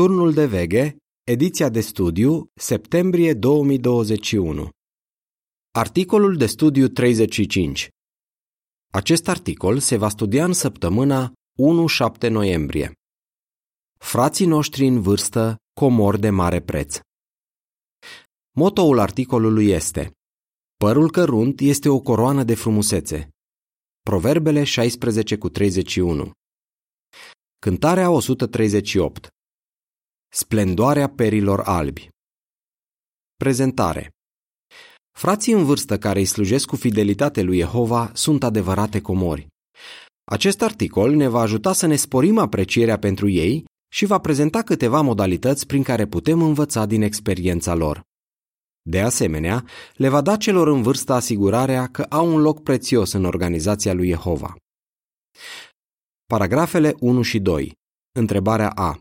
Turnul de veghe, ediția de studiu, septembrie 2021. Articolul de studiu 35. Acest articol se va studia în săptămâna 1-7 noiembrie. Frații noștri în vârstă, comori de mare preț. Motoul articolului este Părul cărunt este o coroană de frumusețe. Proverbele 16 cu 31. Cântarea 138. Splendoarea perilor albi. Prezentare. Frații în vârstă care îi slujesc cu fidelitate lui Jehova sunt adevărate comori. Acest articol ne va ajuta să ne sporim aprecierea pentru ei și va prezenta câteva modalități prin care putem învăța din experiența lor. De asemenea, le va da celor în vârstă asigurarea că au un loc prețios în organizația lui Jehova. Paragrafele 1 și 2. Întrebarea A.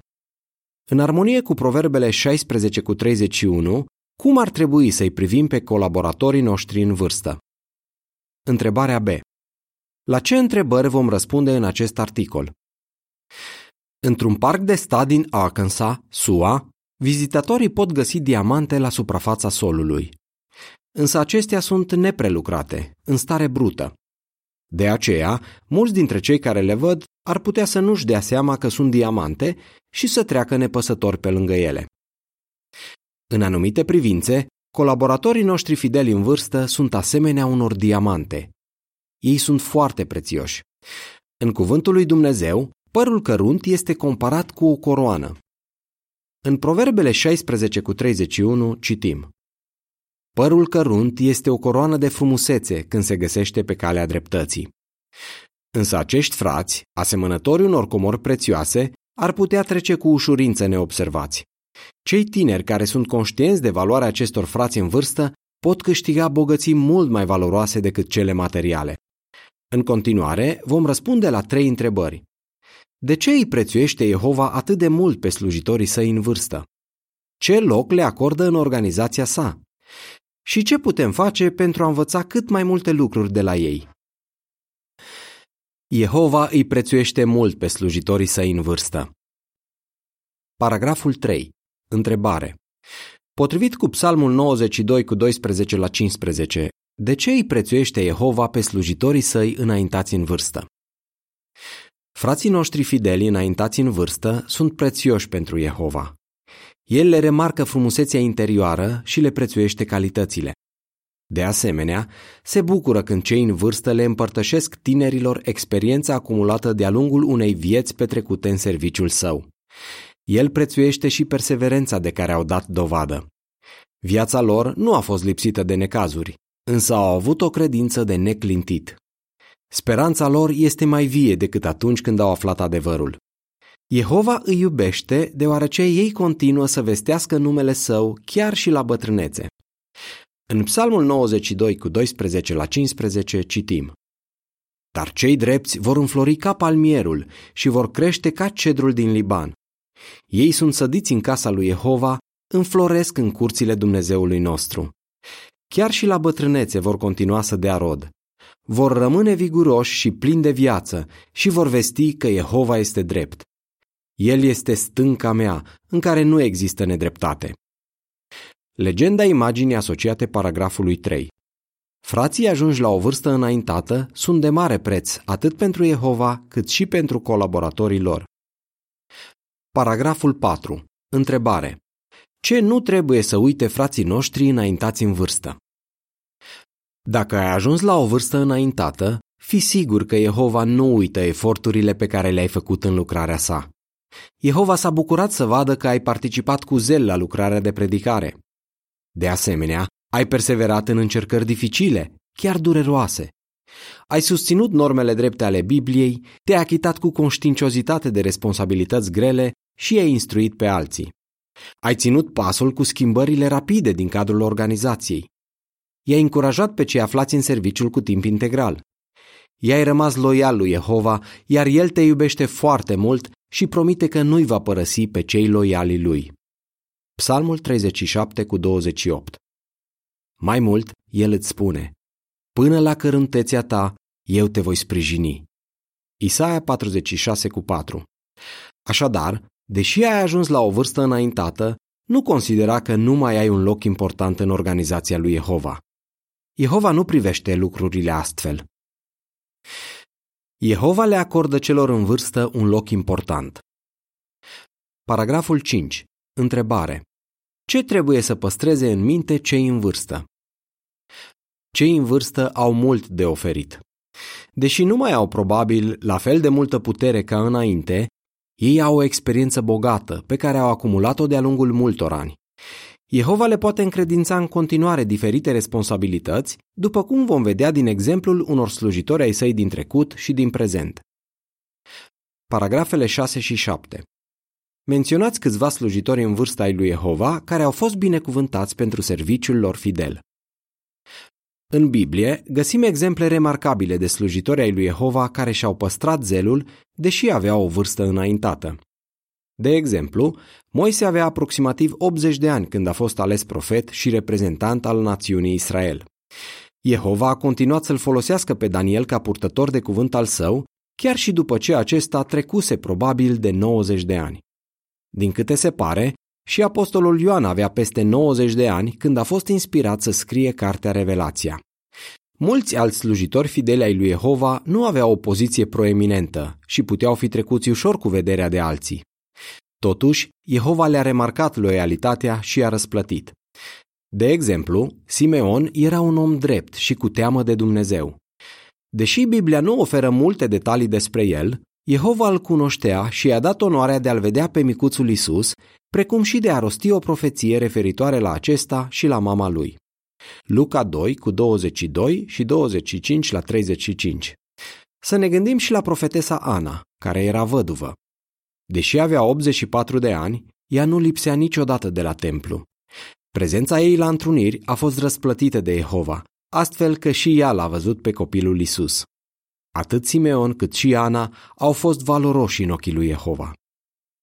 În armonie cu proverbele 16 cu 31, cum ar trebui să-i privim pe colaboratorii noștri în vârstă? Întrebarea B. La ce întrebări vom răspunde în acest articol? Într-un parc de stat din Arkansas, SUA, vizitatorii pot găsi diamante la suprafața solului. Însă acestea sunt neprelucrate, în stare brută. De aceea, mulți dintre cei care le văd ar putea să nu-și dea seama că sunt diamante și să treacă nepăsători pe lângă ele. În anumite privințe, colaboratorii noștri fideli în vârstă sunt asemenea unor diamante. Ei sunt foarte prețioși. În cuvântul lui Dumnezeu, părul cărunt este comparat cu o coroană. În Proverbele 16 cu 31 citim Părul cărunt este o coroană de frumusețe când se găsește pe calea dreptății. Însă acești frați, asemănători unor comori prețioase, ar putea trece cu ușurință neobservați. Cei tineri care sunt conștienți de valoarea acestor frați în vârstă pot câștiga bogății mult mai valoroase decât cele materiale. În continuare, vom răspunde la trei întrebări. De ce îi prețuiește Jehova atât de mult pe slujitorii săi în vârstă? Ce loc le acordă în organizația sa? Și ce putem face pentru a învăța cât mai multe lucruri de la ei? Jehova îi prețuiește mult pe slujitorii săi în vârstă. Paragraful 3. Întrebare. Potrivit cu Psalmul 92 cu 12 la 15, de ce îi prețuiește Jehova pe slujitorii săi înaintați în vârstă? Frații noștri fideli înaintați în vârstă sunt prețioși pentru Jehova. El le remarcă frumusețea interioară și le prețuiește calitățile. De asemenea, se bucură când cei în vârstă le împărtășesc tinerilor experiența acumulată de-a lungul unei vieți petrecute în serviciul său. El prețuiește și perseverența de care au dat dovadă. Viața lor nu a fost lipsită de necazuri, însă au avut o credință de neclintit. Speranța lor este mai vie decât atunci când au aflat adevărul. Jehova îi iubește deoarece ei continuă să vestească numele său chiar și la bătrânețe. În Psalmul 92 cu 12 la 15 citim Dar cei drepți vor înflori ca palmierul și vor crește ca cedrul din Liban. Ei sunt sădiți în casa lui Jehova, înfloresc în curțile Dumnezeului nostru. Chiar și la bătrânețe vor continua să dea rod. Vor rămâne viguroși și plini de viață și vor vesti că Jehova este drept. El este stânca mea, în care nu există nedreptate. Legenda imaginii asociate paragrafului 3. Frații ajungi la o vârstă înaintată sunt de mare preț atât pentru Jehova cât și pentru colaboratorii lor. Paragraful 4. Întrebare. Ce nu trebuie să uite frații noștri înaintați în vârstă? Dacă ai ajuns la o vârstă înaintată, fi sigur că Jehova nu uită eforturile pe care le-ai făcut în lucrarea sa. Jehova s-a bucurat să vadă că ai participat cu zel la lucrarea de predicare. De asemenea, ai perseverat în încercări dificile, chiar dureroase. Ai susținut normele drepte ale Bibliei, te-ai achitat cu conștiinciozitate de responsabilități grele și ai instruit pe alții. Ai ținut pasul cu schimbările rapide din cadrul organizației. I-ai încurajat pe cei aflați în serviciul cu timp integral. I-ai rămas loial lui Jehova, iar El te iubește foarte mult și promite că nu-i va părăsi pe cei loiali lui. Psalmul 37 cu 28 Mai mult, El îți spune, Până la cărântețea ta, eu te voi sprijini. Isaia 46 cu 4 Așadar, deși ai ajuns la o vârstă înaintată, nu considera că nu mai ai un loc important în organizația lui Jehova. Jehova nu privește lucrurile astfel. Jehova le acordă celor în vârstă un loc important. Paragraful 5. Întrebare. Ce trebuie să păstreze în minte cei în vârstă? Cei în vârstă au mult de oferit. Deși nu mai au probabil la fel de multă putere ca înainte, ei au o experiență bogată pe care au acumulat-o de-a lungul multor ani. Jehova le poate încredința în continuare diferite responsabilități, după cum vom vedea din exemplul unor slujitori ai săi din trecut și din prezent. Paragrafele 6 și 7 Menționați câțiva slujitori în vârsta ai lui Jehova care au fost binecuvântați pentru serviciul lor fidel. În Biblie găsim exemple remarcabile de slujitori ai lui Jehova care și-au păstrat zelul, deși aveau o vârstă înaintată. De exemplu, Moise avea aproximativ 80 de ani când a fost ales profet și reprezentant al națiunii Israel. Jehova a continuat să-l folosească pe Daniel ca purtător de cuvânt al său, chiar și după ce acesta trecuse probabil de 90 de ani. Din câte se pare, și apostolul Ioan avea peste 90 de ani când a fost inspirat să scrie cartea Revelația. Mulți alți slujitori fideli ai lui Jehova nu aveau o poziție proeminentă și puteau fi trecuți ușor cu vederea de alții. Totuși, Jehova le-a remarcat loialitatea și a răsplătit. De exemplu, Simeon era un om drept și cu teamă de Dumnezeu. Deși Biblia nu oferă multe detalii despre el, Jehova îl cunoștea și i-a dat onoarea de a-l vedea pe micuțul Isus, precum și de a rosti o profeție referitoare la acesta și la mama lui. Luca 2 cu 22 și 25 la 35. Să ne gândim și la profetesa Ana, care era văduvă. Deși avea 84 de ani, ea nu lipsea niciodată de la templu. Prezența ei la întruniri a fost răsplătită de Jehova, astfel că și ea l-a văzut pe copilul Isus. Atât Simeon cât și Ana au fost valoroși în ochii lui Jehova.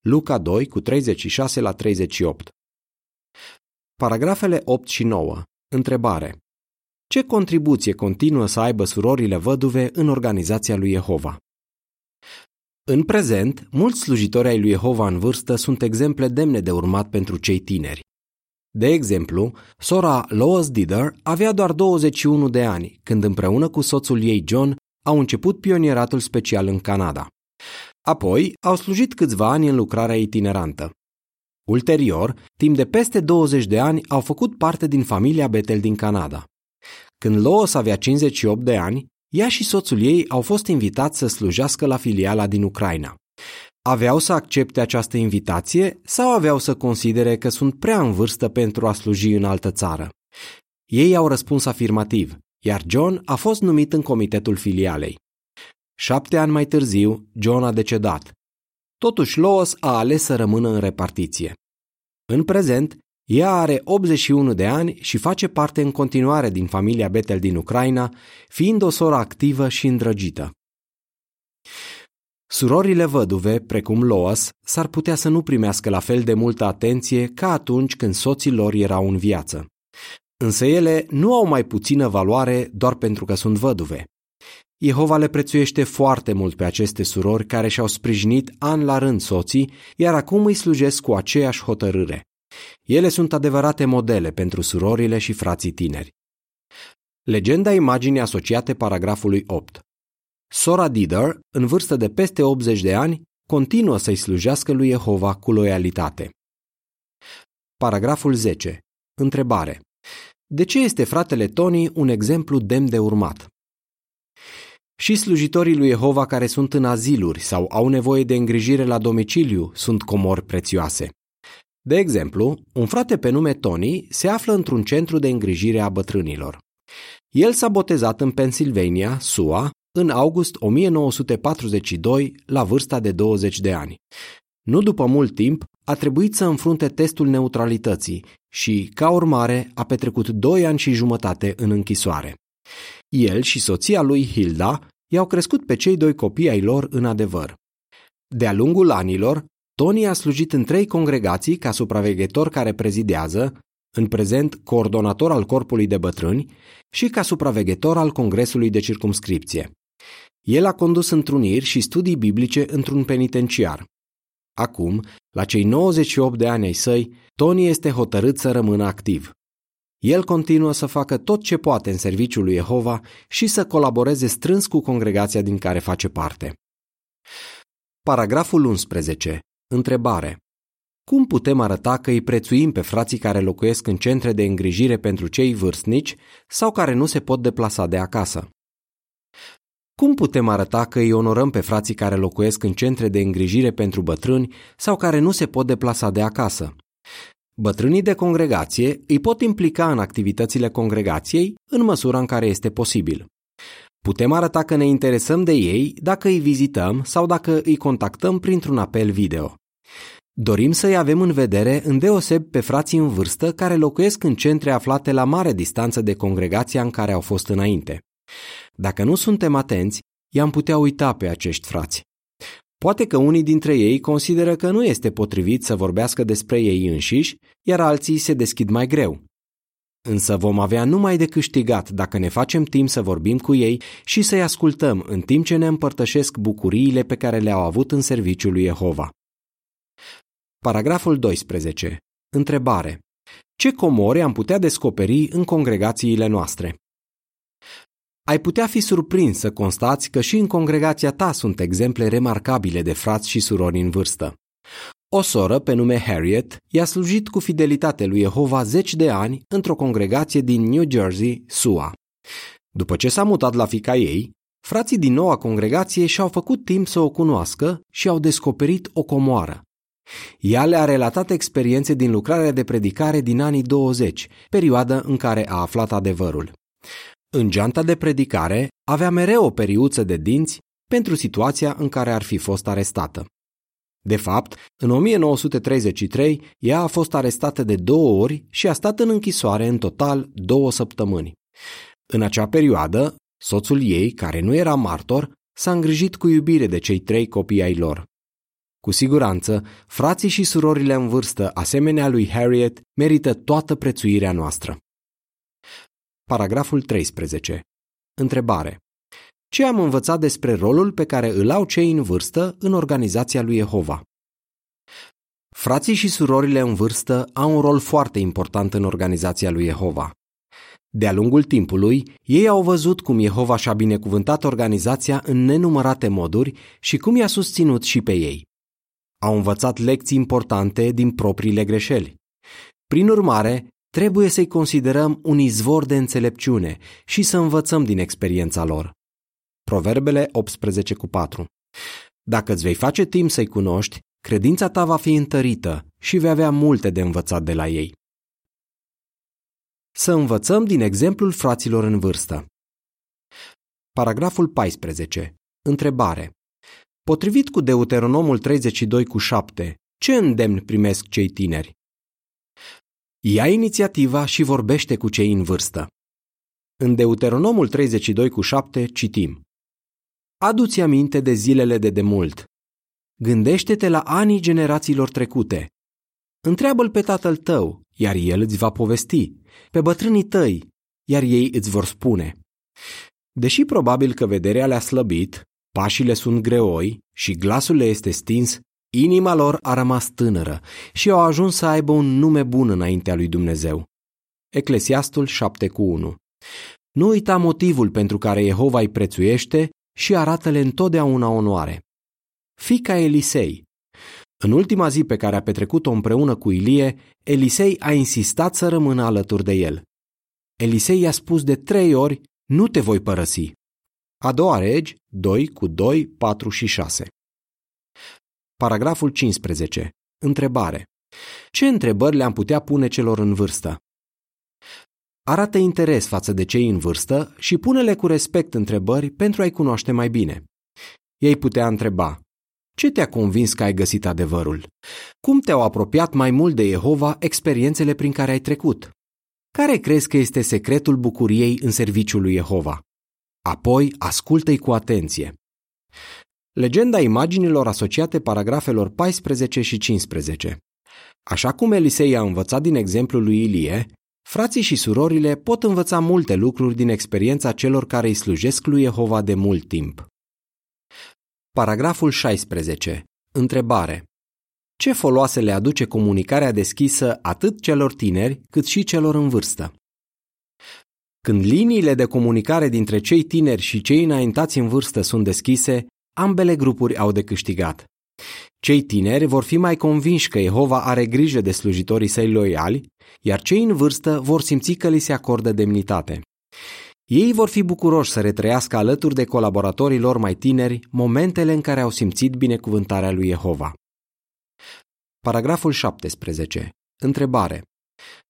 Luca 2 cu 36 la 38 Paragrafele 8 și 9 Întrebare Ce contribuție continuă să aibă surorile văduve în organizația lui Jehova? În prezent, mulți slujitori ai lui Jehova în vârstă sunt exemple demne de urmat pentru cei tineri. De exemplu, sora Lois Dider avea doar 21 de ani când împreună cu soțul ei John au început pionieratul special în Canada. Apoi au slujit câțiva ani în lucrarea itinerantă. Ulterior, timp de peste 20 de ani, au făcut parte din familia Betel din Canada. Când Lois avea 58 de ani, ea și soțul ei au fost invitați să slujească la filiala din Ucraina. Aveau să accepte această invitație sau aveau să considere că sunt prea în vârstă pentru a sluji în altă țară? Ei au răspuns afirmativ, iar John a fost numit în comitetul filialei. Șapte ani mai târziu, John a decedat. Totuși, Lois a ales să rămână în repartiție. În prezent, ea are 81 de ani și face parte în continuare din familia Betel din Ucraina, fiind o soră activă și îndrăgită. Surorile văduve, precum Loas, s-ar putea să nu primească la fel de multă atenție ca atunci când soții lor erau în viață. Însă ele nu au mai puțină valoare doar pentru că sunt văduve. Jehova le prețuiește foarte mult pe aceste surori care și-au sprijinit an la rând soții, iar acum îi slujesc cu aceeași hotărâre. Ele sunt adevărate modele pentru surorile și frații tineri. Legenda imaginii asociate paragrafului 8 Sora Dider, în vârstă de peste 80 de ani, continuă să-i slujească lui Jehova cu loialitate. Paragraful 10. Întrebare. De ce este fratele Tony un exemplu demn de urmat? Și slujitorii lui Jehova care sunt în aziluri sau au nevoie de îngrijire la domiciliu sunt comori prețioase. De exemplu, un frate pe nume Tony se află într-un centru de îngrijire a bătrânilor. El s-a botezat în Pennsylvania, SUA, în august 1942, la vârsta de 20 de ani. Nu după mult timp, a trebuit să înfrunte testul neutralității și, ca urmare, a petrecut doi ani și jumătate în închisoare. El și soția lui Hilda i-au crescut pe cei doi copii ai lor în adevăr. De-a lungul anilor, Tony a slujit în trei congregații ca supraveghetor care prezidează, în prezent coordonator al corpului de bătrâni și ca supraveghetor al Congresului de Circumscripție. El a condus întruniri și studii biblice într-un penitenciar. Acum, la cei 98 de ani ai săi, Tony este hotărât să rămână activ. El continuă să facă tot ce poate în serviciul lui Jehova și să colaboreze strâns cu congregația din care face parte. Paragraful 11. Întrebare. Cum putem arăta că îi prețuim pe frații care locuiesc în centre de îngrijire pentru cei vârstnici sau care nu se pot deplasa de acasă? Cum putem arăta că îi onorăm pe frații care locuiesc în centre de îngrijire pentru bătrâni sau care nu se pot deplasa de acasă? Bătrânii de congregație îi pot implica în activitățile congregației în măsura în care este posibil. Putem arăta că ne interesăm de ei dacă îi vizităm sau dacă îi contactăm printr-un apel video. Dorim să-i avem în vedere îndeoseb pe frații în vârstă care locuiesc în centre aflate la mare distanță de congregația în care au fost înainte. Dacă nu suntem atenți, i-am putea uita pe acești frați. Poate că unii dintre ei consideră că nu este potrivit să vorbească despre ei înșiși, iar alții se deschid mai greu. Însă vom avea numai de câștigat dacă ne facem timp să vorbim cu ei și să-i ascultăm în timp ce ne împărtășesc bucuriile pe care le-au avut în serviciul lui Jehova. Paragraful 12. Întrebare. Ce comore am putea descoperi în congregațiile noastre? Ai putea fi surprins să constați că și în congregația ta sunt exemple remarcabile de frați și surori în vârstă. O soră pe nume Harriet i-a slujit cu fidelitate lui Jehova zeci de ani într-o congregație din New Jersey, SUA. După ce s-a mutat la fica ei, frații din noua congregație și-au făcut timp să o cunoască și au descoperit o comoară. Ea le-a relatat experiențe din lucrarea de predicare din anii 20, perioada în care a aflat adevărul. În geanta de predicare avea mereu o periuță de dinți pentru situația în care ar fi fost arestată. De fapt, în 1933, ea a fost arestată de două ori și a stat în închisoare în total două săptămâni. În acea perioadă, soțul ei, care nu era martor, s-a îngrijit cu iubire de cei trei copii ai lor. Cu siguranță, frații și surorile în vârstă, asemenea lui Harriet, merită toată prețuirea noastră. Paragraful 13. Întrebare. Ce am învățat despre rolul pe care îl au cei în vârstă în organizația lui Jehova? Frații și surorile în vârstă au un rol foarte important în organizația lui Jehova. De-a lungul timpului, ei au văzut cum Jehova și-a binecuvântat organizația în nenumărate moduri și cum i-a susținut și pe ei. Au învățat lecții importante din propriile greșeli. Prin urmare, trebuie să-i considerăm un izvor de înțelepciune și să învățăm din experiența lor. Proverbele 18 cu 4 Dacă îți vei face timp să-i cunoști, credința ta va fi întărită și vei avea multe de învățat de la ei. Să învățăm din exemplul fraților în vârstă. Paragraful 14. Întrebare. Potrivit cu Deuteronomul 32 cu 7, ce îndemn primesc cei tineri? Ia inițiativa și vorbește cu cei în vârstă. În Deuteronomul 32 cu 7 citim Adu-ți aminte de zilele de demult. Gândește-te la anii generațiilor trecute. Întreabă-l pe tatăl tău, iar el îți va povesti, pe bătrânii tăi, iar ei îți vor spune. Deși probabil că vederea le-a slăbit, pașile sunt greoi și glasul le este stins, Inima lor a rămas tânără și au ajuns să aibă un nume bun înaintea lui Dumnezeu. Eclesiastul 7 cu 1 Nu uita motivul pentru care Jehova îi prețuiește și arată-le întotdeauna onoare. Fica Elisei În ultima zi pe care a petrecut-o împreună cu Ilie, Elisei a insistat să rămână alături de el. Elisei i-a spus de trei ori, nu te voi părăsi. A doua regi, 2 cu 2, 4 și 6. Paragraful 15. Întrebare. Ce întrebări le-am putea pune celor în vârstă? Arată interes față de cei în vârstă și pune-le cu respect întrebări pentru a-i cunoaște mai bine. Ei putea întreba, ce te-a convins că ai găsit adevărul? Cum te-au apropiat mai mult de Jehova experiențele prin care ai trecut? Care crezi că este secretul bucuriei în serviciul lui Jehova? Apoi, ascultă-i cu atenție. Legenda imaginilor asociate paragrafelor 14 și 15. Așa cum Elisei a învățat din exemplul lui Ilie, frații și surorile pot învăța multe lucruri din experiența celor care îi slujesc lui Jehova de mult timp. Paragraful 16. Întrebare. Ce foloase le aduce comunicarea deschisă atât celor tineri cât și celor în vârstă? Când liniile de comunicare dintre cei tineri și cei înaintați în vârstă sunt deschise, ambele grupuri au de câștigat. Cei tineri vor fi mai convinși că Jehova are grijă de slujitorii săi loiali, iar cei în vârstă vor simți că li se acordă demnitate. Ei vor fi bucuroși să retrăiască alături de colaboratorii lor mai tineri momentele în care au simțit binecuvântarea lui Jehova. Paragraful 17. Întrebare.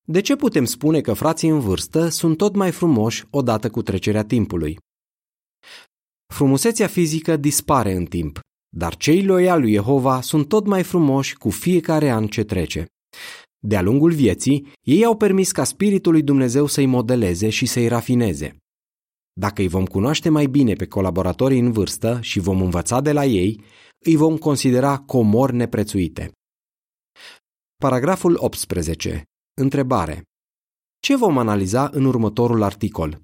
De ce putem spune că frații în vârstă sunt tot mai frumoși odată cu trecerea timpului? Frumusețea fizică dispare în timp, dar cei loiali lui Jehova sunt tot mai frumoși cu fiecare an ce trece. De-a lungul vieții, ei au permis ca Spiritul lui Dumnezeu să-i modeleze și să-i rafineze. Dacă îi vom cunoaște mai bine pe colaboratorii în vârstă și vom învăța de la ei, îi vom considera comori neprețuite. Paragraful 18. Întrebare. Ce vom analiza în următorul articol?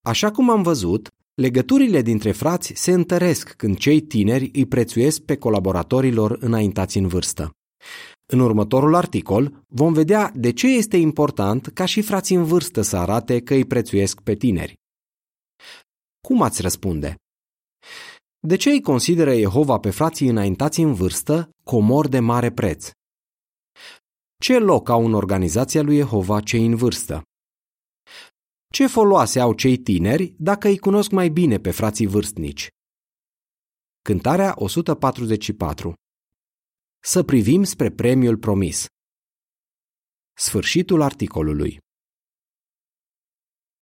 Așa cum am văzut, legăturile dintre frați se întăresc când cei tineri îi prețuiesc pe colaboratorii lor înaintați în vârstă. În următorul articol vom vedea de ce este important ca și frații în vârstă să arate că îi prețuiesc pe tineri. Cum ați răspunde? De ce îi consideră Jehova pe frații înaintați în vârstă comor de mare preț? Ce loc au în organizația lui Jehova cei în vârstă? Ce foloase au cei tineri dacă îi cunosc mai bine pe frații vârstnici? Cântarea 144 Să privim spre premiul promis. Sfârșitul articolului